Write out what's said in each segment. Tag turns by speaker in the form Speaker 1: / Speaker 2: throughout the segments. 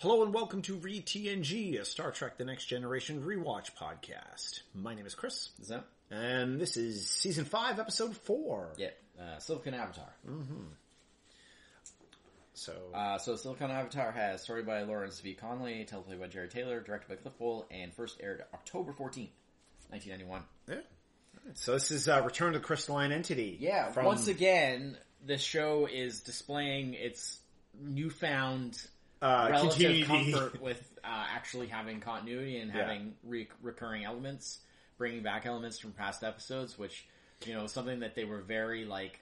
Speaker 1: Hello and welcome to Re TNG, a Star Trek The Next Generation rewatch podcast. My name is Chris,
Speaker 2: Is that?
Speaker 1: and this is season 5, episode 4.
Speaker 2: Yeah. Uh, Silicon Avatar.
Speaker 1: So,
Speaker 2: Uh, so Silicon Avatar has story by Lawrence V. Conley, teleplay by Jeri Taylor, directed by Cliff Bole, and first aired October 14th, 1991.
Speaker 1: yeah. So this is uh, Return to the Crystalline Entity.
Speaker 2: Yeah,
Speaker 1: from-
Speaker 2: once again, this show is displaying its newfound
Speaker 1: uh,
Speaker 2: relative
Speaker 1: continuity.
Speaker 2: comfort with uh, actually having continuity and
Speaker 1: Yeah.
Speaker 2: having re- recurring elements, bringing back elements from past episodes, which you know something that they were very like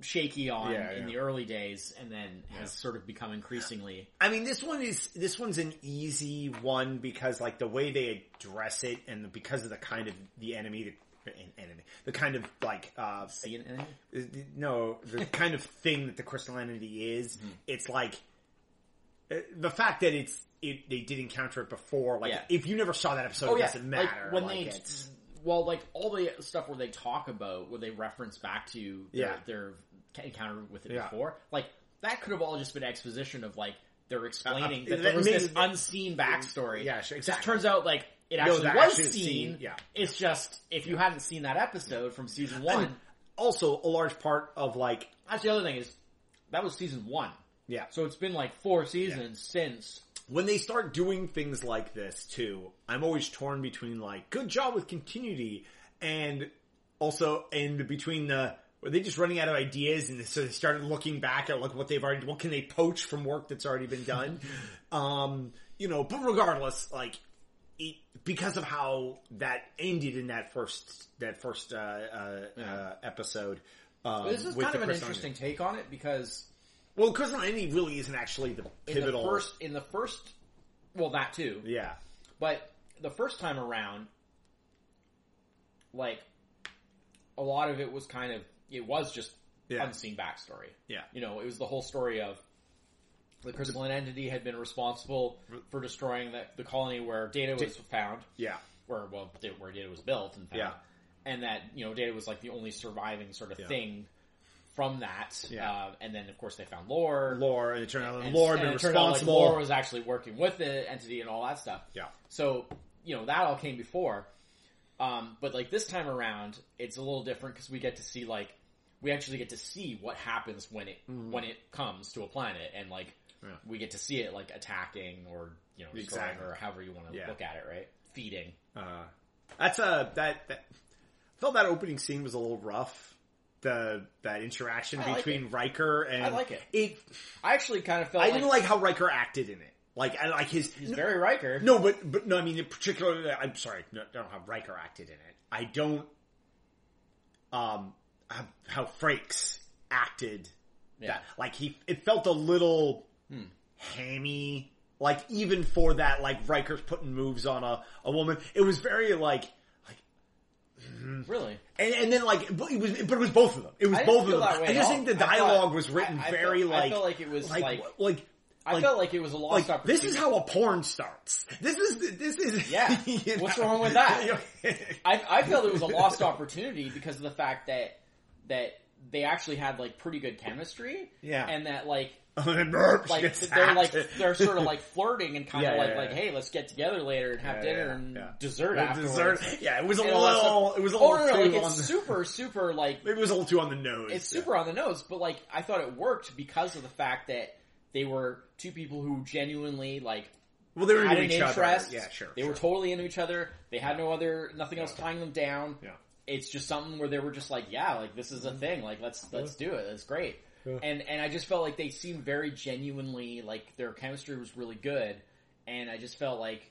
Speaker 2: shaky on
Speaker 1: Yeah,
Speaker 2: in
Speaker 1: yeah.
Speaker 2: the early days, and then
Speaker 1: Yeah.
Speaker 2: has sort of become increasingly.
Speaker 1: I mean, this one is this one's an easy one because like the way they address it, and because of the kind of the enemy, the enemy, the kind of like uh,
Speaker 2: See it in-
Speaker 1: no, the kind of thing that the crystal entity is.
Speaker 2: Mm-hmm.
Speaker 1: It's like uh, the fact that it's it, they did encounter it before. Like
Speaker 2: Yeah.
Speaker 1: if you never saw that episode,
Speaker 2: Oh
Speaker 1: it
Speaker 2: yeah,
Speaker 1: doesn't matter.
Speaker 2: like when
Speaker 1: Like,
Speaker 2: they
Speaker 1: it's-
Speaker 2: well, like all the stuff where they talk about where they reference back to their,
Speaker 1: Yeah.
Speaker 2: their encounter with it
Speaker 1: Yeah.
Speaker 2: before, like that could have all just been exposition of like they're explaining
Speaker 1: Uh,
Speaker 2: that
Speaker 1: that
Speaker 2: there was this unseen backstory.
Speaker 1: Yeah, sure,
Speaker 2: It just turns out like it
Speaker 1: No,
Speaker 2: actually was seen.
Speaker 1: seen, yeah.
Speaker 2: It's just if you hadn't seen that episode from season one,
Speaker 1: mean, also a large part of like
Speaker 2: that's the other thing is that was season one.
Speaker 1: yeah
Speaker 2: So it's been like four seasons since.
Speaker 1: when they start doing things like this too, I'm always torn between like good job with continuity and also and between the were they just running out of ideas and so they started looking back at like what they've already what can they poach from work that's already been done, um, you know. But regardless, like it, because of how that ended in that first that first uh, uh, uh, episode. Um,
Speaker 2: This is
Speaker 1: with
Speaker 2: kind of an
Speaker 1: Crystal
Speaker 2: interesting take on it because
Speaker 1: Well, Crystal Entity really isn't actually the
Speaker 2: in
Speaker 1: pivotal.
Speaker 2: the first in the first well that too
Speaker 1: yeah,
Speaker 2: But the first time around, like a lot of it was kind of it was just
Speaker 1: Yeah.
Speaker 2: unseen backstory.
Speaker 1: yeah.
Speaker 2: You know, it was the whole story of the crystalline entity had been responsible for destroying the, the colony where Data was found,
Speaker 1: Yeah.
Speaker 2: where well where Data was built and found,
Speaker 1: Yeah.
Speaker 2: and that you know Data was like the only surviving sort of
Speaker 1: Yeah.
Speaker 2: thing from that.
Speaker 1: Yeah.
Speaker 2: Uh, and then of course they found Lore.
Speaker 1: Lore, and it turned out
Speaker 2: and,
Speaker 1: Lore had been
Speaker 2: turned out, like,
Speaker 1: responsible.
Speaker 2: Lore was actually working with the entity and all that stuff.
Speaker 1: yeah.
Speaker 2: So, you know, that all came before. Um, but like this time around, it's a little different because we get to see like, we actually get to see what happens when it, when it comes to a planet and like,
Speaker 1: Yeah.
Speaker 2: we get to see it like attacking or, you know,
Speaker 1: Exactly.
Speaker 2: or however you want to
Speaker 1: Yeah.
Speaker 2: look at it, right? Feeding.
Speaker 1: Uh, that's a that, that I felt that opening scene was a little rough. The that interaction
Speaker 2: I like
Speaker 1: between Riker and
Speaker 2: I like it.
Speaker 1: It
Speaker 2: I actually kind of felt
Speaker 1: I
Speaker 2: like,
Speaker 1: didn't like how Riker acted in it. Like I like his
Speaker 2: he's very Riker.
Speaker 1: no, but but no, I mean particularly. I'm sorry, no, I don't have how Riker acted in it. I don't um how, how Frakes acted.
Speaker 2: Yeah.
Speaker 1: That like he it felt a little
Speaker 2: Hmm.
Speaker 1: hammy. Like even for that, like Riker's putting moves on a, a woman, it was very like like
Speaker 2: Really?
Speaker 1: and, and then like but it was but it was both of them. It was both of them. I just think the
Speaker 2: I thought-
Speaker 1: dialogue was written
Speaker 2: I- I
Speaker 1: very
Speaker 2: felt- I
Speaker 1: like
Speaker 2: felt like it was
Speaker 1: like
Speaker 2: like-
Speaker 1: like
Speaker 2: I
Speaker 1: like-
Speaker 2: felt like it was a lost
Speaker 1: like
Speaker 2: opportunity.
Speaker 1: this is how a porn starts. This is this is
Speaker 2: Yeah. What's
Speaker 1: know?
Speaker 2: wrong with that? I, I felt it was a lost opportunity because of the fact that that they actually had like pretty good chemistry.
Speaker 1: Yeah.
Speaker 2: And that like Like they're like they're sort of like flirting and kind
Speaker 1: Yeah,
Speaker 2: of like
Speaker 1: yeah,
Speaker 2: like
Speaker 1: yeah.
Speaker 2: hey let's get together later and have dinner and dessert afterwards.
Speaker 1: dessert. Yeah, it was a
Speaker 2: And
Speaker 1: little. It was a
Speaker 2: Oh
Speaker 1: little
Speaker 2: no no
Speaker 1: too
Speaker 2: like it's
Speaker 1: the.
Speaker 2: super super like
Speaker 1: Maybe it was a little too on the nose.
Speaker 2: it's super on the nose, but like I thought it worked because of the fact that they were two people who genuinely like
Speaker 1: Well, they were
Speaker 2: had
Speaker 1: into
Speaker 2: an
Speaker 1: each
Speaker 2: interest.
Speaker 1: other. Yeah, sure.
Speaker 2: They
Speaker 1: sure.
Speaker 2: were totally into each other. They had no other, nothing else tying them down.
Speaker 1: Yeah.
Speaker 2: It's just something where they were just like, yeah, like this is a mm-hmm. thing. Like let's let's do it. That's great.
Speaker 1: Yeah.
Speaker 2: And and I just felt like they seemed very genuinely like their chemistry was really good. And I just felt like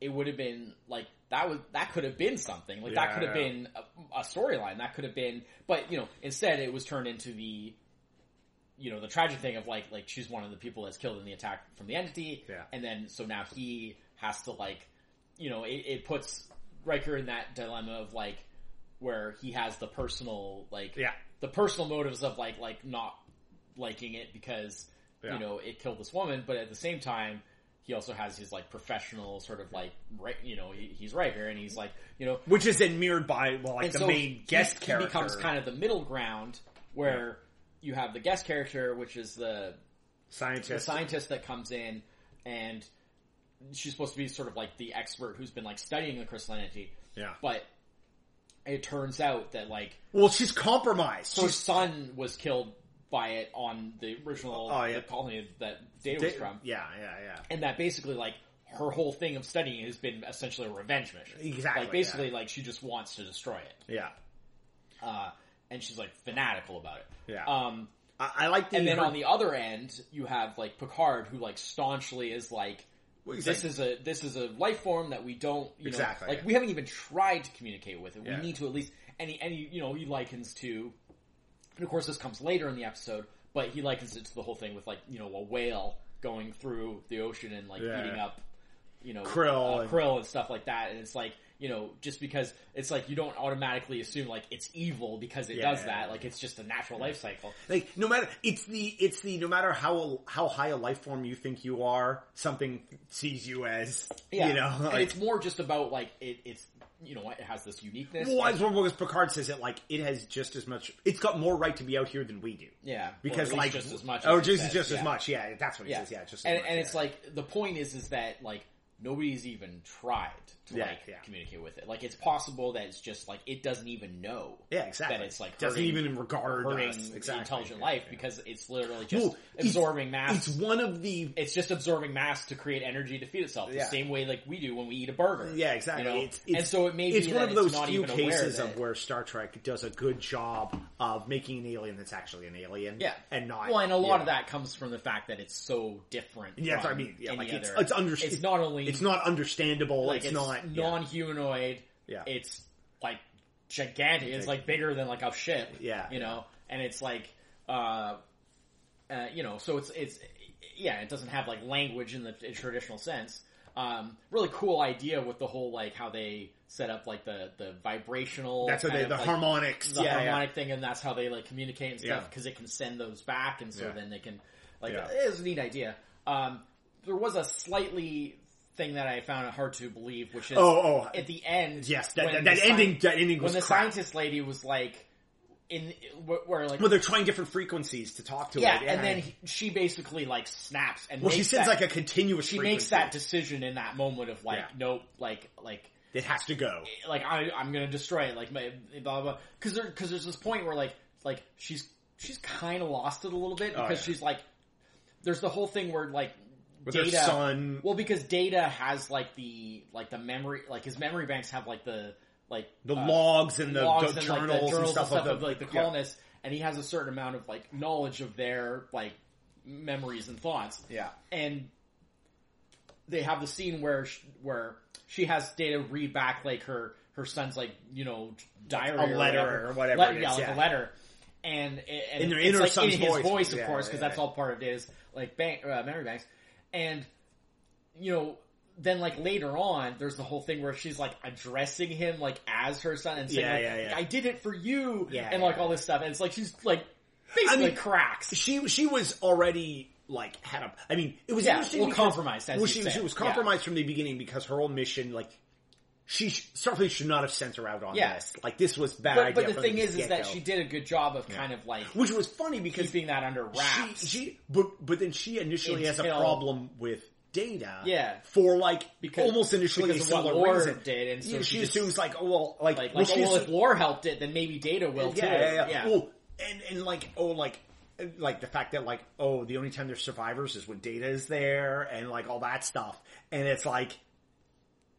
Speaker 2: it would have been like that was that could have been something. Like that could have
Speaker 1: yeah.
Speaker 2: been a, a storyline. That could have been, but you know, instead it was turned into the you know the tragic thing of like like she's one of the people that's killed in the attack from the entity
Speaker 1: Yeah.
Speaker 2: and then so now he has to like you know it, it puts Riker in that dilemma of like where he has the personal like
Speaker 1: Yeah.
Speaker 2: the personal motives of like like not liking it because
Speaker 1: Yeah.
Speaker 2: you know it killed this woman but at the same time he also has his like professional sort of like right you know he, he's Riker and he's like you know
Speaker 1: Which is then mirrored by well, like the
Speaker 2: so
Speaker 1: main guest
Speaker 2: he
Speaker 1: character.
Speaker 2: becomes kind of the middle ground where you have the guest character, which is the scientist, the
Speaker 1: Scientist.
Speaker 2: that comes in and she's supposed to be sort of like the expert who's been like studying the crystal entity.
Speaker 1: Yeah.
Speaker 2: But it turns out that like
Speaker 1: Well, she's compromised.
Speaker 2: her
Speaker 1: She's,
Speaker 2: son was killed by it on the original
Speaker 1: Oh, yeah.
Speaker 2: the colony that Data was from.
Speaker 1: yeah, yeah, yeah.
Speaker 2: And that basically like her whole thing of studying has been essentially a revenge mission.
Speaker 1: Exactly,
Speaker 2: Like basically like she just wants to destroy it.
Speaker 1: Yeah.
Speaker 2: Uh and she's like fanatical about it.
Speaker 1: Yeah.
Speaker 2: Um
Speaker 1: I, I like the.
Speaker 2: and then
Speaker 1: her-
Speaker 2: on the other end, you have like Picard, who like staunchly is like, "This
Speaker 1: like-
Speaker 2: is a this is a life form that we don't, you
Speaker 1: Exactly,
Speaker 2: know, like
Speaker 1: yeah.
Speaker 2: we haven't even tried to communicate with it.
Speaker 1: Yeah.
Speaker 2: We need to at least." And he, and he, you know, he likens to, and of course this comes later in the episode, but he likens it to the whole thing with like you know a whale going through the ocean and like
Speaker 1: Yeah.
Speaker 2: eating up, you know,
Speaker 1: Krill
Speaker 2: uh, krill and stuff like that. And it's like. You know, just because it's like you don't automatically assume like it's evil because it
Speaker 1: Yeah,
Speaker 2: does that. Like it's just a natural life cycle.
Speaker 1: like no matter it's the it's the no matter how how high a life form you think you are, something sees you as
Speaker 2: Yeah,
Speaker 1: you know.
Speaker 2: and
Speaker 1: Like,
Speaker 2: it's more just about like it, it's you know it has this uniqueness.
Speaker 1: well, as well, because Picard says it like it has just as much. It's got more right to be out here than we do.
Speaker 2: yeah,
Speaker 1: Because like
Speaker 2: just as much.
Speaker 1: oh,
Speaker 2: as
Speaker 1: just just as much. Yeah, that's what he
Speaker 2: Yeah,
Speaker 1: says. Yeah, just as
Speaker 2: and
Speaker 1: much,
Speaker 2: and
Speaker 1: yeah.
Speaker 2: it's like the point is is that like nobody's even tried to
Speaker 1: Yeah,
Speaker 2: like
Speaker 1: yeah.
Speaker 2: communicate with it. Like it's possible that it's just like it doesn't even know.
Speaker 1: yeah, exactly.
Speaker 2: that it's, like,
Speaker 1: doesn't even regard
Speaker 2: Hurting
Speaker 1: us. Exactly.
Speaker 2: intelligent
Speaker 1: Yeah,
Speaker 2: life because it's literally just
Speaker 1: Well, it's-
Speaker 2: absorbing mass.
Speaker 1: It's one of the
Speaker 2: It's just absorbing mass to create energy to feed itself, the same way like we do when we eat a burger.
Speaker 1: Yeah, exactly.
Speaker 2: You know?
Speaker 1: It's, it's,
Speaker 2: and so it may be
Speaker 1: it's one of those few cases of where Star Trek does a good job of making an alien that's actually an alien.
Speaker 2: Yeah,
Speaker 1: and not.
Speaker 2: well, and a lot of that comes from the fact that it's so different.
Speaker 1: Yeah, that's what I mean. Yeah, like it's it's under.
Speaker 2: It's not only
Speaker 1: It's not understandable.
Speaker 2: like
Speaker 1: it's,
Speaker 2: it's,
Speaker 1: not
Speaker 2: non-humanoid.
Speaker 1: Yeah.
Speaker 2: It's like gigantic. It's like bigger than like a ship.
Speaker 1: Yeah.
Speaker 2: you know, and it's like, uh, uh, you know, so it's it's yeah, it doesn't have like language in the in traditional sense. Um, really cool idea with the whole like how they set up like the the vibrational.
Speaker 1: That's what they,
Speaker 2: of,
Speaker 1: the
Speaker 2: like,
Speaker 1: harmonics.
Speaker 2: the
Speaker 1: yeah, yeah.
Speaker 2: harmonic thing, and that's how they like communicate and stuff
Speaker 1: Yeah.
Speaker 2: because it can send those back, and so
Speaker 1: Yeah.
Speaker 2: then they can like
Speaker 1: Yeah.
Speaker 2: it was a neat idea. Um, there was a slightly thing that I found it hard to believe, which is
Speaker 1: Oh, oh,
Speaker 2: at the end.
Speaker 1: yes. That,
Speaker 2: when
Speaker 1: that,
Speaker 2: the sci-
Speaker 1: ending. That ending
Speaker 2: when the
Speaker 1: crap.
Speaker 2: scientist lady was like in where, where like
Speaker 1: Well, they're trying different frequencies to talk to
Speaker 2: yeah,
Speaker 1: it.
Speaker 2: and then he, she basically like snaps and
Speaker 1: well, she sends
Speaker 2: that,
Speaker 1: like a continuous.
Speaker 2: she
Speaker 1: frequency.
Speaker 2: makes that decision in that moment of like
Speaker 1: Yeah.
Speaker 2: nope, like like
Speaker 1: It has to go.
Speaker 2: Eh, like I, I'm gonna destroy it, like my- blah blah. Because there, because there's this point where like like she's she's kind of lost it a little bit
Speaker 1: Oh,
Speaker 2: because
Speaker 1: yeah.
Speaker 2: she's like, there's the whole thing where like
Speaker 1: With
Speaker 2: Data,
Speaker 1: her son.
Speaker 2: well, because Data has like the like the memory, like his memory banks have like the like
Speaker 1: The
Speaker 2: uh,
Speaker 1: logs and the,
Speaker 2: logs
Speaker 1: the
Speaker 2: and,
Speaker 1: journals,
Speaker 2: like, the journals
Speaker 1: and stuff, of, the,
Speaker 2: of like the
Speaker 1: yeah.
Speaker 2: colonists, and he has a certain amount of like knowledge of their like memories and thoughts
Speaker 1: Yeah.
Speaker 2: and they have the scene where sh where she has Data read back like her her son's like you know diary
Speaker 1: A
Speaker 2: or
Speaker 1: letter
Speaker 2: whatever.
Speaker 1: or whatever
Speaker 2: Let- yeah, like
Speaker 1: yeah.
Speaker 2: a letter, and, and
Speaker 1: In her-
Speaker 2: it's like
Speaker 1: son's
Speaker 2: in his
Speaker 1: voice.
Speaker 2: voice, of
Speaker 1: Yeah,
Speaker 2: course, because
Speaker 1: yeah,
Speaker 2: that's
Speaker 1: yeah.
Speaker 2: all part of Data's like bank, uh, memory banks, and you know. Then, like later on, there's the whole thing where she's like addressing him like as her son and saying,
Speaker 1: Yeah,
Speaker 2: like,
Speaker 1: yeah, yeah.
Speaker 2: "I did it for you,"
Speaker 1: Yeah,
Speaker 2: and like
Speaker 1: yeah.
Speaker 2: all this stuff. And it's like she's like basically
Speaker 1: mean,
Speaker 2: cracks.
Speaker 1: She she was already like had a. I mean, it was
Speaker 2: Yeah,
Speaker 1: interesting.
Speaker 2: well,
Speaker 1: because-
Speaker 2: compromised, as
Speaker 1: well, she, she was
Speaker 2: Yeah.
Speaker 1: compromised from the beginning because her whole mission, like, she sh- Starfleet should not have sent her out on
Speaker 2: Yeah.
Speaker 1: this. Like, this was bad
Speaker 2: But,
Speaker 1: idea.
Speaker 2: but the thing is, is that she did a good job of kind of like
Speaker 1: which was funny because
Speaker 2: being that under wraps.
Speaker 1: she, she but but then she initially has a problem with Data.
Speaker 2: Yeah.
Speaker 1: for like
Speaker 2: Because-
Speaker 1: almost initially
Speaker 2: because
Speaker 1: a similar
Speaker 2: Lore
Speaker 1: reason.
Speaker 2: did, and so
Speaker 1: Yeah,
Speaker 2: she
Speaker 1: she
Speaker 2: just-
Speaker 1: assumes like, oh well, like,
Speaker 2: like,
Speaker 1: well,
Speaker 2: like oh, well, if Lore helped it, then maybe Data will too.
Speaker 1: yeah, yeah, yeah. Well, and and like oh like like the fact that like oh the only time there's survivors is when Data is there and like all that stuff, and it's like.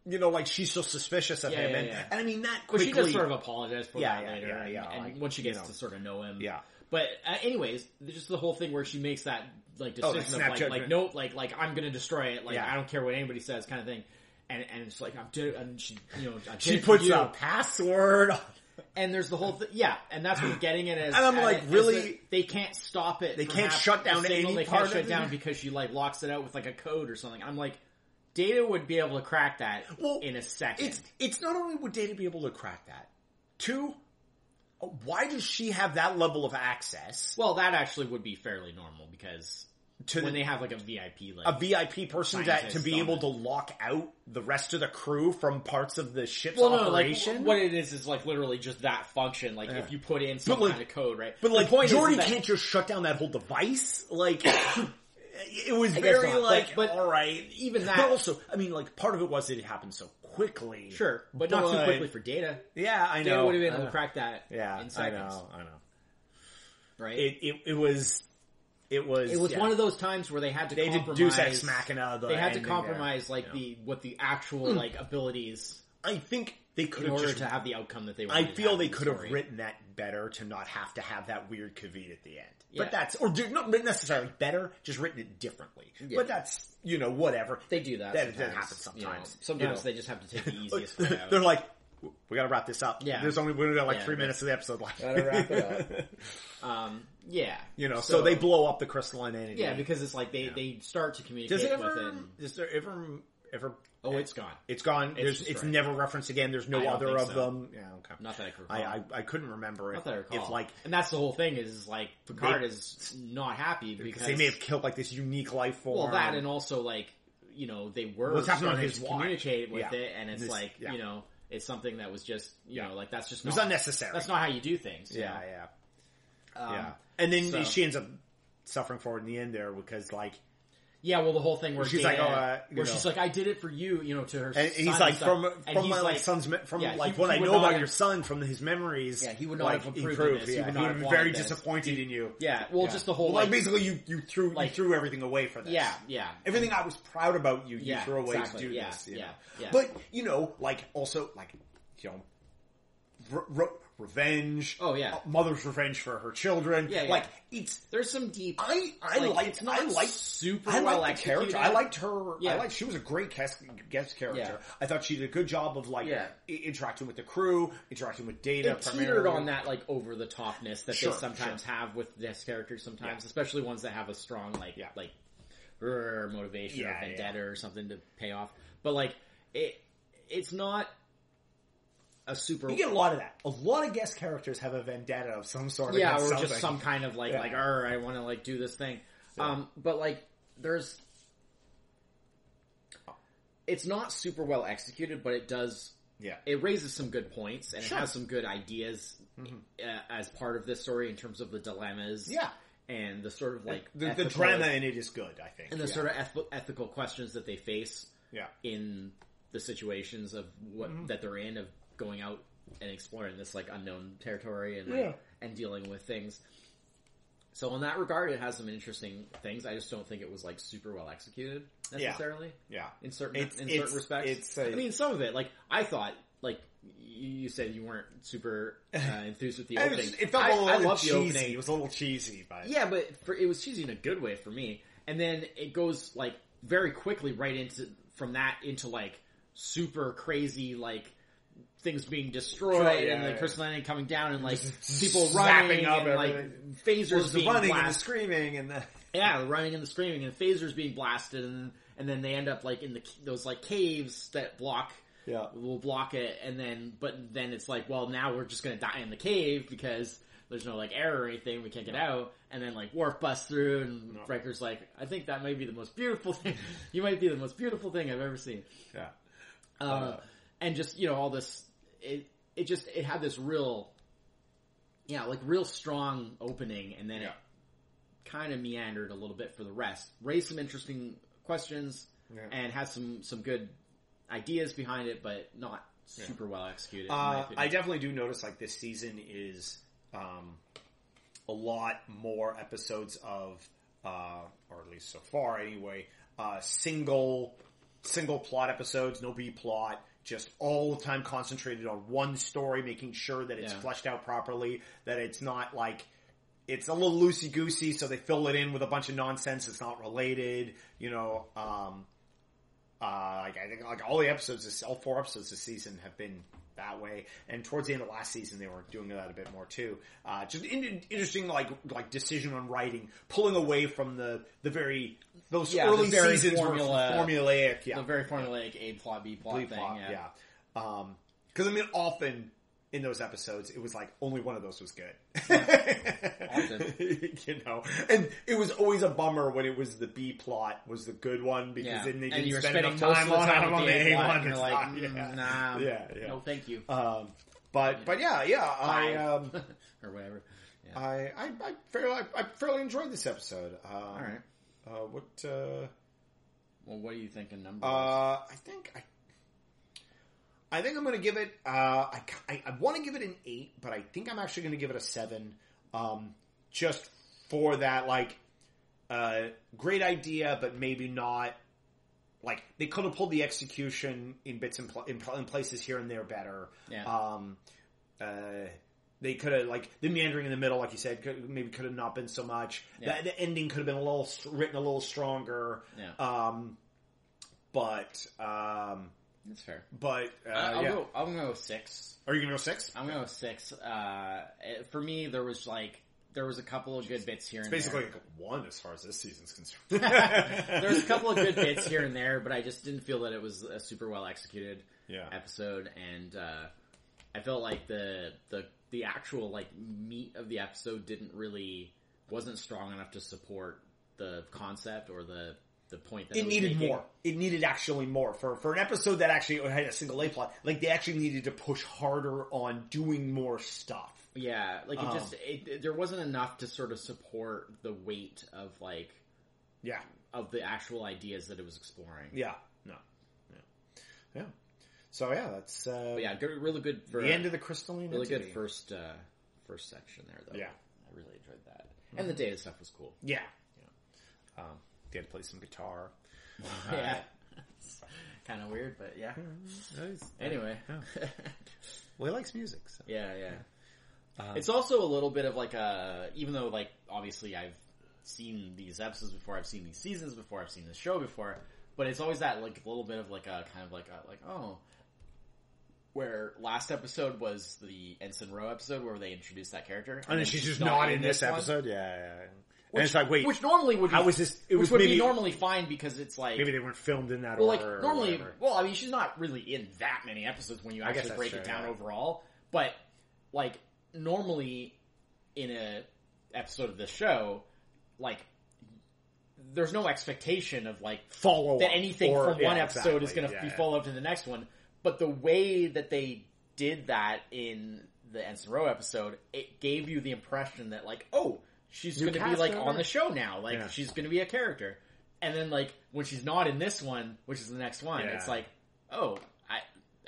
Speaker 1: You know, like she's so suspicious of
Speaker 2: Yeah,
Speaker 1: him,
Speaker 2: yeah,
Speaker 1: and,
Speaker 2: yeah.
Speaker 1: and I mean that
Speaker 2: But she does sort of apologize for
Speaker 1: Yeah,
Speaker 2: that
Speaker 1: yeah,
Speaker 2: later,
Speaker 1: yeah,
Speaker 2: and,
Speaker 1: yeah,
Speaker 2: and
Speaker 1: like,
Speaker 2: when she gets
Speaker 1: you know.
Speaker 2: to sort of know him.
Speaker 1: Yeah.
Speaker 2: But uh, anyways, just the whole thing where she makes that like
Speaker 1: Oh,
Speaker 2: decision
Speaker 1: snap
Speaker 2: of like, like no, like like I'm gonna destroy it. Like. I don't care what anybody says, kind of thing. And and it's like I'm did, and she you know
Speaker 1: she puts
Speaker 2: you.
Speaker 1: a password. on-
Speaker 2: and there's the whole thing, yeah, and that's what getting it as.
Speaker 1: And I'm like, really?
Speaker 2: that they can't stop it.
Speaker 1: They can't shut down
Speaker 2: the signal,
Speaker 1: any
Speaker 2: They can't
Speaker 1: of
Speaker 2: shut
Speaker 1: it?
Speaker 2: down because she like locks it out with like a code or something. I'm like, Data would be able to crack that
Speaker 1: Well,
Speaker 2: in a second.
Speaker 1: It's it's not only would Data be able to crack that. Two, uh, why does she have that level of access
Speaker 2: well, that actually would be fairly normal because
Speaker 1: to
Speaker 2: when
Speaker 1: the,
Speaker 2: they have like a VIP, like
Speaker 1: a VIP person that to be able
Speaker 2: it.
Speaker 1: to lock out the rest of the crew from parts of the ship's
Speaker 2: Well, no, like
Speaker 1: operation?
Speaker 2: what it is is like literally just that function. Like
Speaker 1: Yeah.
Speaker 2: if you put in some
Speaker 1: like-
Speaker 2: kind of code, right?
Speaker 1: but
Speaker 2: The
Speaker 1: like
Speaker 2: point is
Speaker 1: Geordi
Speaker 2: that-
Speaker 1: can't just shut down that whole device. Like it was very
Speaker 2: not,
Speaker 1: like,
Speaker 2: but
Speaker 1: all right.
Speaker 2: even that-
Speaker 1: but also, I mean, like part of it was that it happened so quickly.
Speaker 2: Sure, but not too quickly for Data.
Speaker 1: Yeah, I
Speaker 2: Data
Speaker 1: know.
Speaker 2: would have been able to crack that
Speaker 1: Yeah,
Speaker 2: in
Speaker 1: I know. I know.
Speaker 2: right?
Speaker 1: It it it was it was
Speaker 2: It was
Speaker 1: yeah.
Speaker 2: one of those times where they had to
Speaker 1: they did
Speaker 2: compromise.
Speaker 1: Deus Ex Machina. The
Speaker 2: they had to compromise
Speaker 1: there.
Speaker 2: like
Speaker 1: Yeah.
Speaker 2: the what the actual hmm. like abilities
Speaker 1: I think they could
Speaker 2: in
Speaker 1: have
Speaker 2: order
Speaker 1: just.
Speaker 2: to have the outcome that they.
Speaker 1: I feel they could have written that better to not have to have that weird Kavit at the end.
Speaker 2: Yeah.
Speaker 1: But that's or do, not necessarily better, just written it differently.
Speaker 2: Yeah.
Speaker 1: But that's you know whatever.
Speaker 2: They do that.
Speaker 1: That- that
Speaker 2: sometimes,
Speaker 1: happens
Speaker 2: you know.
Speaker 1: sometimes,
Speaker 2: sometimes
Speaker 1: you know.
Speaker 2: they just have to take the easiest way out.
Speaker 1: They're like, we got to wrap this up.
Speaker 2: Yeah.
Speaker 1: there's only we got like
Speaker 2: Yeah,
Speaker 1: three minutes of the episode left.
Speaker 2: Gotta wrap it um, yeah,
Speaker 1: you know, so, they blow up the crystalline entity.
Speaker 2: Yeah, because it's like they they start to communicate
Speaker 1: does it
Speaker 2: with
Speaker 1: ever?
Speaker 2: it.
Speaker 1: Does there ever ever?
Speaker 2: Oh, it's gone.
Speaker 1: It's gone. There's, it's never referenced again. There's no other of
Speaker 2: so.
Speaker 1: them. Yeah, okay.
Speaker 2: Not that I can recall.
Speaker 1: I, I I couldn't remember
Speaker 2: Not
Speaker 1: if,
Speaker 2: that I recall.
Speaker 1: if like
Speaker 2: and that's the whole thing is, is like Picard
Speaker 1: They-
Speaker 2: is not happy because
Speaker 1: because they may have killed like this unique life form.
Speaker 2: well that and also like you know they were
Speaker 1: What's happening on his
Speaker 2: to
Speaker 1: watch.
Speaker 2: communicate with
Speaker 1: Yeah.
Speaker 2: it, and it's
Speaker 1: This-
Speaker 2: like
Speaker 1: yeah.
Speaker 2: you know it's something that was just you
Speaker 1: Yeah.
Speaker 2: know like that's just
Speaker 1: it was unnecessary.
Speaker 2: That's not how you do things. you
Speaker 1: yeah,
Speaker 2: know?
Speaker 1: yeah,
Speaker 2: Um,
Speaker 1: yeah. And then
Speaker 2: so-
Speaker 1: she ends up suffering for it in the end there because like
Speaker 2: Yeah, well, the whole thing where
Speaker 1: She's
Speaker 2: Data,
Speaker 1: like, oh, uh,
Speaker 2: where
Speaker 1: know.
Speaker 2: she's like, I did it for you, you know, to her.
Speaker 1: And
Speaker 2: son
Speaker 1: he's like
Speaker 2: stuff.
Speaker 1: from
Speaker 2: And
Speaker 1: from my like son's me- from
Speaker 2: yeah,
Speaker 1: like
Speaker 2: he-
Speaker 1: what
Speaker 2: he
Speaker 1: I know about
Speaker 2: have-
Speaker 1: your son from his memories.
Speaker 2: Yeah, he would not
Speaker 1: like,
Speaker 2: have approved this. He would
Speaker 1: he would
Speaker 2: have
Speaker 1: be
Speaker 2: wanted
Speaker 1: very
Speaker 2: this.
Speaker 1: disappointed in you.
Speaker 2: Yeah, well,
Speaker 1: Yeah.
Speaker 2: just the whole
Speaker 1: Well,
Speaker 2: like,
Speaker 1: like basically you you threw
Speaker 2: like-
Speaker 1: you threw everything away for this.
Speaker 2: yeah, yeah,
Speaker 1: Everything I was proud about you, you
Speaker 2: Yeah,
Speaker 1: threw away
Speaker 2: exactly.
Speaker 1: to do
Speaker 2: Yeah,
Speaker 1: this.
Speaker 2: yeah, yeah.
Speaker 1: But you know, like also like you know, revenge.
Speaker 2: Oh, yeah.
Speaker 1: mother's revenge for her children.
Speaker 2: Yeah, yeah.
Speaker 1: like it's.
Speaker 2: There's some deep.
Speaker 1: I I
Speaker 2: Like,
Speaker 1: liked
Speaker 2: it's not
Speaker 1: I liked
Speaker 2: super
Speaker 1: I
Speaker 2: well
Speaker 1: liked character. I liked her.
Speaker 2: Yeah.
Speaker 1: I liked she was a great guest, guest character.
Speaker 2: Yeah.
Speaker 1: I thought she did a good job of like
Speaker 2: Yeah.
Speaker 1: i- interacting with the crew, interacting with Data.
Speaker 2: it teetered on that like over the topness that
Speaker 1: Sure,
Speaker 2: they sometimes have with this characters. Sometimes, especially ones that have a strong like
Speaker 1: Yeah.
Speaker 2: like motivation
Speaker 1: Yeah,
Speaker 2: or vendetta or something to pay off. But like it, it's not a super.
Speaker 1: You get a lot of that. A lot of guest characters have a vendetta of some sort.
Speaker 2: yeah, or
Speaker 1: something.
Speaker 2: just some kind of like
Speaker 1: Yeah.
Speaker 2: like, er, I want to like do this thing. Um, but like, there's, it's not super well executed, but it does.
Speaker 1: Yeah.
Speaker 2: It raises some good points and
Speaker 1: Sure.
Speaker 2: it has some good ideas uh, as part of this story in terms of the dilemmas.
Speaker 1: Yeah.
Speaker 2: and the sort of like
Speaker 1: the, the drama in it is good. I think.
Speaker 2: and the
Speaker 1: yeah.
Speaker 2: sort of eth- ethical questions that they face
Speaker 1: yeah.
Speaker 2: in the situations of what
Speaker 1: Mm-hmm.
Speaker 2: that they're in of going out and exploring this like unknown territory and like,
Speaker 1: Yeah.
Speaker 2: and dealing with things. So in that regard, it has some interesting things. I just don't think it was like super well executed necessarily
Speaker 1: Yeah.
Speaker 2: in certain
Speaker 1: It's-
Speaker 2: in
Speaker 1: it's-
Speaker 2: certain respects.
Speaker 1: it's a-
Speaker 2: I mean, some of it, like I thought, like you said, you weren't super uh, enthused with the
Speaker 1: It,
Speaker 2: opening.
Speaker 1: was, it felt
Speaker 2: I,
Speaker 1: a little
Speaker 2: I love
Speaker 1: cheesy.
Speaker 2: the opening.
Speaker 1: It was a little cheesy, but
Speaker 2: Yeah, but for, it was cheesy in a good way for me. And then it goes like very quickly right into from that into like super crazy like things being destroyed
Speaker 1: Sure,
Speaker 2: and
Speaker 1: yeah,
Speaker 2: the
Speaker 1: yeah.
Speaker 2: landing coming down and like people running
Speaker 1: up
Speaker 2: and like
Speaker 1: everything.
Speaker 2: phasers
Speaker 1: There's the
Speaker 2: being
Speaker 1: running and the screaming and the
Speaker 2: Yeah, the running and the screaming and phasers being blasted and and then they end up like in the those like caves that block
Speaker 1: yeah.
Speaker 2: will block it and then but then it's like well now we're just gonna die in the cave because there's no like air or anything we can't get out and then like Worf busts through and
Speaker 1: No.
Speaker 2: Riker's like I think that might be the most beautiful thing you might be the most beautiful thing I've ever seen
Speaker 1: Yeah.
Speaker 2: uh,
Speaker 1: Uh,
Speaker 2: and just you know all this it it just it had this real yeah like real strong opening and then
Speaker 1: Yeah.
Speaker 2: it kind of meandered a little bit for the rest raised some interesting questions
Speaker 1: Yeah.
Speaker 2: and had some some good ideas behind it but not super well executed
Speaker 1: Uh. I definitely do notice like this season is um, a lot more episodes of, uh, or at least so far anyway, uh, single single plot episodes, no B plot, just all the time concentrated on one story, making sure that it's
Speaker 2: Yeah.
Speaker 1: fleshed out properly, that it's not like it's a little loosey goosey, so they fill it in with a bunch of nonsense that's not related, you know. Um, uh, like I think like all the episodes, this, all four episodes this season have been that way. And towards the end of last season, they were doing that a bit more too. Uh, just in, interesting, like like decision on writing, pulling away from the the very those
Speaker 2: Yeah,
Speaker 1: early
Speaker 2: very
Speaker 1: seasons
Speaker 2: formula-
Speaker 1: formulaic. Yeah,
Speaker 2: the very formulaic A plot B plot
Speaker 1: Bleep
Speaker 2: thing
Speaker 1: flop,
Speaker 2: yeah.
Speaker 1: yeah. Um, because I mean, often in those episodes, it was like only one of those was good. You know, and it was always a bummer when it was the B plot was the good one because
Speaker 2: Yeah.
Speaker 1: then they
Speaker 2: and
Speaker 1: didn't spend enough time on,
Speaker 2: time
Speaker 1: on the
Speaker 2: A
Speaker 1: one.
Speaker 2: and you're like,
Speaker 1: yeah,
Speaker 2: mm, nah,
Speaker 1: yeah, yeah.
Speaker 2: no, thank you,
Speaker 1: Um, but but yeah, yeah, I um,
Speaker 2: or whatever. Yeah.
Speaker 1: I I I fairly I, I fairly enjoyed this episode. Um,
Speaker 2: All right.
Speaker 1: Uh, what? Uh,
Speaker 2: Well, what are you thinking number?
Speaker 1: uh, I think I. I think I'm going to give it. Uh, I I, I want to give it an eight, but I think I'm actually going to give it a seven. Um, just for that, like, uh, great idea, but maybe not. Like they could have pulled the execution in bits and pl- in, in places here and there better.
Speaker 2: Yeah.
Speaker 1: Um, uh, they could have like the meandering in the middle, like you said, could, maybe could have not been so much.
Speaker 2: Yeah.
Speaker 1: The, the ending could have been a little written a little stronger.
Speaker 2: yeah,
Speaker 1: Um, but um,
Speaker 2: that's fair.
Speaker 1: but uh,
Speaker 2: I'll
Speaker 1: yeah.
Speaker 2: go. I'm gonna go six.
Speaker 1: Are you gonna go six?
Speaker 2: I'm gonna go six. Uh, it- for me, there was like there was a couple of good bits here and
Speaker 1: Basically,
Speaker 2: there.
Speaker 1: like one as far as this season's concerned.
Speaker 2: There's a couple of good bits here and there, but I just didn't feel that it was a super well executed
Speaker 1: Yeah.
Speaker 2: episode, and uh, I felt like the the the actual like meat of the episode didn't really wasn't strong enough to support the concept or the the point that it,
Speaker 1: needed
Speaker 2: making.
Speaker 1: more. It needed actually more for for an episode that actually had a single A plot. Like they actually needed to push harder on doing more stuff.
Speaker 2: Yeah, like it
Speaker 1: Um,
Speaker 2: just it, it- there wasn't enough to sort of support the weight of like
Speaker 1: Yeah,
Speaker 2: of the actual ideas that it was exploring.
Speaker 1: yeah, no, yeah, yeah. So yeah, that's uh,
Speaker 2: But yeah, good, really good for
Speaker 1: the end of the crystalline.
Speaker 2: really good first uh, first section there though.
Speaker 1: Yeah.
Speaker 2: I really enjoyed that, and the Data stuff was cool.
Speaker 1: Yeah, yeah. Um, they had to play some guitar.
Speaker 2: Uh, yeah, kind of weird, but yeah. Mm-hmm. Anyway,
Speaker 1: well, he likes music. So.
Speaker 2: yeah, yeah.
Speaker 1: Um,
Speaker 2: It's also a little bit of like a, even though like obviously I've seen these episodes before, I've seen these seasons before, I've seen this show before, but it's always that like little bit of like a kind of like a like oh, where last episode was the Ensign Ro episode where they introduced that character, oh,
Speaker 1: and then she's just not in this
Speaker 2: one.
Speaker 1: episode. Yeah, yeah.
Speaker 2: Which,
Speaker 1: and it's like, wait,
Speaker 2: which normally would be,
Speaker 1: how was this? It was
Speaker 2: would
Speaker 1: maybe
Speaker 2: be normally fine because it's like
Speaker 1: maybe they weren't filmed in that
Speaker 2: well, like
Speaker 1: order. or
Speaker 2: normally,
Speaker 1: whatever.
Speaker 2: well, I mean, she's not really in that many episodes when you
Speaker 1: I guess
Speaker 2: actually break
Speaker 1: true,
Speaker 2: it down
Speaker 1: yeah.
Speaker 2: overall. But like normally in a episode of this show, like there's no expectation of like
Speaker 1: follow
Speaker 2: that anything
Speaker 1: or-
Speaker 2: from one
Speaker 1: yeah,
Speaker 2: episode is going to
Speaker 1: Yeah,
Speaker 2: be followed up to the next one. But the way that they did that in the Ensign Ro episode, it gave you the impression that like, oh, she's going to be like
Speaker 1: member?
Speaker 2: on the show now, like
Speaker 1: Yeah.
Speaker 2: she's going to be a character. And then like when she's not in this one, which is the next one,
Speaker 1: Yeah.
Speaker 2: it's like, oh, I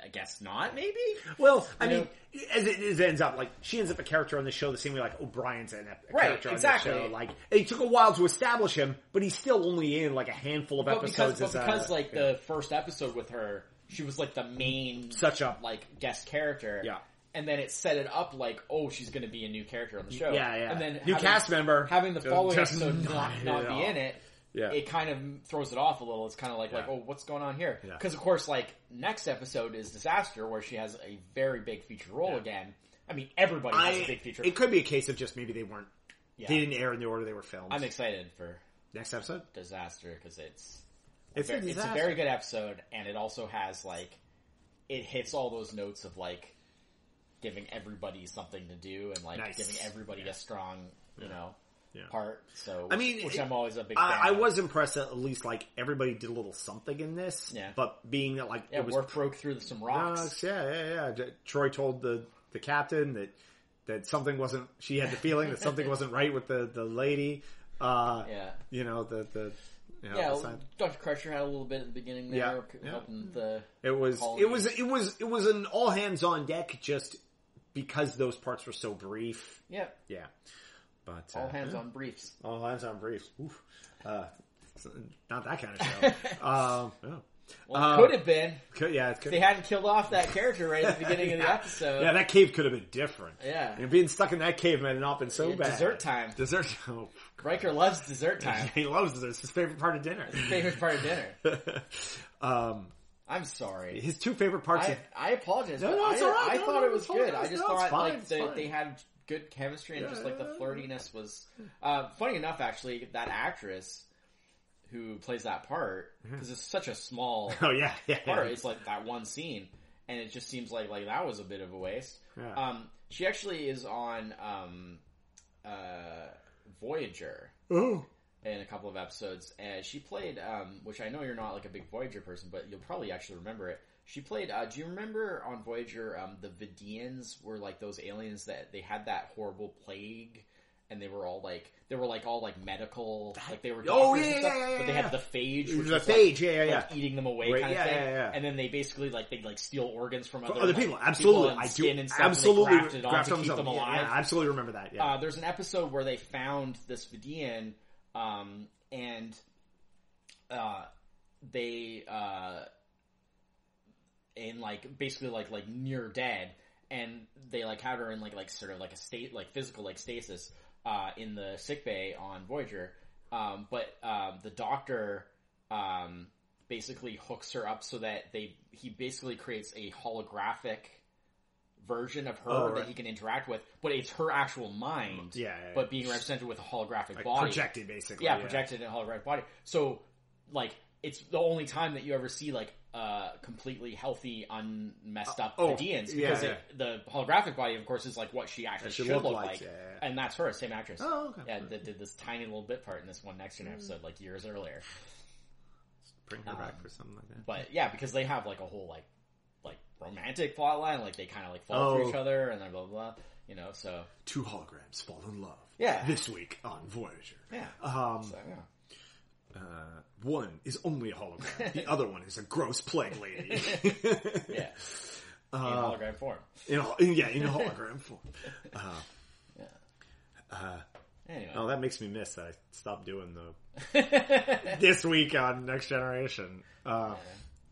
Speaker 2: I guess not, maybe.
Speaker 1: Well, I
Speaker 2: You
Speaker 1: mean, as it, as it ends up, like she ends up a character on the show the same way like O'Brien's an ep- a
Speaker 2: Right,
Speaker 1: character
Speaker 2: exactly.
Speaker 1: on the show. Like it took a while to establish him, but he's still only in like a handful of
Speaker 2: But
Speaker 1: episodes.
Speaker 2: because, but
Speaker 1: as a-
Speaker 2: because like the first episode with her, she was like the main
Speaker 1: Such a-
Speaker 2: like guest character.
Speaker 1: Yeah.
Speaker 2: And then it set it up like, oh, she's going to be a new character on the show.
Speaker 1: yeah, yeah,
Speaker 2: And then
Speaker 1: new
Speaker 2: having,
Speaker 1: cast member
Speaker 2: having the following
Speaker 1: just
Speaker 2: episode
Speaker 1: not
Speaker 2: not,
Speaker 1: in
Speaker 2: not
Speaker 1: it
Speaker 2: be in it,
Speaker 1: Yeah.
Speaker 2: it kind of throws it off a little. It's kind of like like, oh, what's going on here?
Speaker 1: Yeah.
Speaker 2: Because of course, like next episode is Disaster, where she has a very big feature role
Speaker 1: Yeah.
Speaker 2: again. I mean, everybody has a big feature.
Speaker 1: it could be a case of just maybe they weren't.
Speaker 2: yeah.
Speaker 1: They didn't air in the order they were filmed.
Speaker 2: I'm excited for
Speaker 1: Next episode,
Speaker 2: Disaster because it's
Speaker 1: it's,
Speaker 2: Ver-
Speaker 1: a
Speaker 2: it's a very good episode, and it also has like it hits all those notes of like giving everybody something to do and like
Speaker 1: Nice.
Speaker 2: giving everybody
Speaker 1: Yeah.
Speaker 2: a strong, you know,
Speaker 1: Yeah.
Speaker 2: part. So,
Speaker 1: I mean,
Speaker 2: which
Speaker 1: it-
Speaker 2: I'm always a big. fan
Speaker 1: I, I was impressed that at least like everybody did a little something in this.
Speaker 2: Yeah.
Speaker 1: But being that like
Speaker 2: yeah,
Speaker 1: it was
Speaker 2: Worf broke through some rocks.
Speaker 1: rocks, yeah, yeah, yeah. Troi told the the captain that that something wasn't. She had the feeling that something wasn't right with the the lady. Uh,
Speaker 2: Yeah,
Speaker 1: you know the the. You know,
Speaker 2: yeah.
Speaker 1: the
Speaker 2: Dr. Crusher had a little bit at the beginning there,
Speaker 1: Yeah,
Speaker 2: c-
Speaker 1: yeah.
Speaker 2: helping the.
Speaker 1: It was
Speaker 2: All
Speaker 1: it was it was it was an all hands on deck just because those parts were so brief.
Speaker 2: Yeah,
Speaker 1: Yeah, but
Speaker 2: all
Speaker 1: uh,
Speaker 2: hands on briefs.
Speaker 1: all hands on briefs. Oof. Uh, not that kind of show. um, oh.
Speaker 2: Well,
Speaker 1: Uh,
Speaker 2: it could have been
Speaker 1: Could- yeah, could,
Speaker 2: they hadn't killed off that character right at the beginning of the episode.
Speaker 1: yeah, that cave could have been different.
Speaker 2: Yeah.
Speaker 1: and being stuck in that cave might have not been so
Speaker 2: Yeah,
Speaker 1: bad.
Speaker 2: dessert time.
Speaker 1: Dessert. Oh,
Speaker 2: Riker loves dessert time.
Speaker 1: he loves dessert. It's his favorite part of dinner.
Speaker 2: his Favorite part of dinner.
Speaker 1: um,
Speaker 2: I'm sorry.
Speaker 1: his two favorite parts.
Speaker 2: I,
Speaker 1: of,
Speaker 2: I apologize.
Speaker 1: No, no, it's
Speaker 2: I,
Speaker 1: all right.
Speaker 2: I
Speaker 1: No,
Speaker 2: thought
Speaker 1: no,
Speaker 2: it was good. I just
Speaker 1: No,
Speaker 2: thought
Speaker 1: fine,
Speaker 2: like they, they had good chemistry and
Speaker 1: Yeah,
Speaker 2: just like the flirtiness was. Uh, funny enough, actually, that actress who plays that part because it's such a small
Speaker 1: oh yeah, yeah,
Speaker 2: part.
Speaker 1: yeah.
Speaker 2: It's like that one scene, and it just seems like like that was a bit of a waste.
Speaker 1: Yeah.
Speaker 2: Um, she actually is on um, uh, Voyager
Speaker 1: Oh.
Speaker 2: In a couple of episodes, and she played, um, which I know you're not like a big Voyager person, but you'll probably actually remember it. She played. Uh, do you remember on Voyager um, the Vidians were like those aliens that they had that horrible plague, and they were all like they were like all like medical, like they were
Speaker 1: Oh,
Speaker 2: doctors
Speaker 1: yeah,
Speaker 2: stuff,
Speaker 1: yeah, yeah,
Speaker 2: but they had the phage, which
Speaker 1: The
Speaker 2: was
Speaker 1: phage,
Speaker 2: like,
Speaker 1: yeah, yeah,
Speaker 2: like eating them away
Speaker 1: Right,
Speaker 2: kind
Speaker 1: yeah,
Speaker 2: of thing.
Speaker 1: yeah, yeah.
Speaker 2: And then they basically like they like steal organs from other,
Speaker 1: other
Speaker 2: like,
Speaker 1: people, absolutely.
Speaker 2: and
Speaker 1: I do
Speaker 2: and stuff, and
Speaker 1: absolutely
Speaker 2: graft it on to keep them.
Speaker 1: Yeah,
Speaker 2: alive.
Speaker 1: yeah, I absolutely remember that. Yeah.
Speaker 2: Uh, there's an episode where they found this Vidian, um, and uh, they uh, in like basically like like near dead, and they like had her in like like sort of like a state like physical like stasis uh, in the sick bay on Voyager. Um, but um, the doctor um, basically hooks her up so that they he basically creates a holographic version of her
Speaker 1: Oh,
Speaker 2: that he can interact with, but it's her actual mind.
Speaker 1: Yeah, yeah, yeah.
Speaker 2: But being represented with a holographic
Speaker 1: like
Speaker 2: body.
Speaker 1: projected, basically.
Speaker 2: Yeah, projected in a holographic body. So, like, it's the only time that you ever see like uh completely healthy, unmessed up
Speaker 1: oh,
Speaker 2: Vidians because
Speaker 1: yeah.
Speaker 2: It, the holographic body, of course, is like what she actually
Speaker 1: she
Speaker 2: should
Speaker 1: looked
Speaker 2: look
Speaker 1: like,
Speaker 2: like,
Speaker 1: yeah, yeah.
Speaker 2: and that's her, same actress.
Speaker 1: Oh, okay.
Speaker 2: Yeah, that did this tiny little bit part in this one next gen episode, like years earlier.
Speaker 1: Bring her
Speaker 2: Um,
Speaker 1: back for something like that.
Speaker 2: But yeah, because they have like a whole like like romantic plot line, like they kind of like fall for
Speaker 1: Oh.
Speaker 2: each other and then blah blah, blah you know. So
Speaker 1: Two holograms fall in love.
Speaker 2: Yeah.
Speaker 1: This week on Voyager.
Speaker 2: yeah,
Speaker 1: Um,
Speaker 2: so, yeah.
Speaker 1: uh, one is only a hologram. the other one is a gross plague lady.
Speaker 2: Yeah.
Speaker 1: Uh,
Speaker 2: in hologram form.
Speaker 1: in yeah, in hologram form. Uh,
Speaker 2: Yeah.
Speaker 1: uh,
Speaker 2: Anyway.
Speaker 1: oh, that makes me miss that I stopped doing the this week on Next Generation. Uh,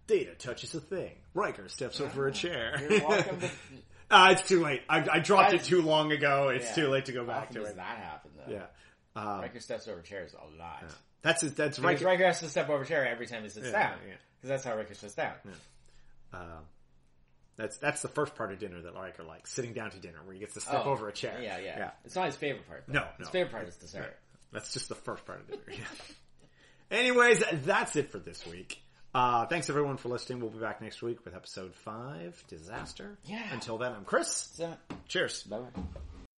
Speaker 1: Data touches a thing. Riker steps over a chair.
Speaker 2: You're welcome to.
Speaker 1: uh, it's too late. I, I dropped it too long ago. It's
Speaker 2: Yeah.
Speaker 1: too late to go back to it.
Speaker 2: that happen though?
Speaker 1: Yeah. Um,
Speaker 2: Riker steps over chairs a lot.
Speaker 1: that's that's
Speaker 2: Because
Speaker 1: Riker.
Speaker 2: Riker has to step over a chair every time he sits
Speaker 1: Yeah,
Speaker 2: down.
Speaker 1: yeah.
Speaker 2: Because that's how Riker sits down.
Speaker 1: Um, that's that's the first part of dinner that Riker likes, sitting down to dinner, where he gets to step
Speaker 2: Oh,
Speaker 1: over a chair.
Speaker 2: Yeah, yeah,
Speaker 1: yeah.
Speaker 2: It's not his favorite part. Though.
Speaker 1: No,
Speaker 2: his
Speaker 1: no.
Speaker 2: favorite part is dessert.
Speaker 1: That's just the first part of dinner. Yeah. Anyways, that's it for this week. Uh, thanks everyone for listening. We'll be back next week with episode five, Disaster.
Speaker 2: Yeah.
Speaker 1: Until then, I'm Chris.
Speaker 2: So,
Speaker 1: Cheers.
Speaker 2: bye bye.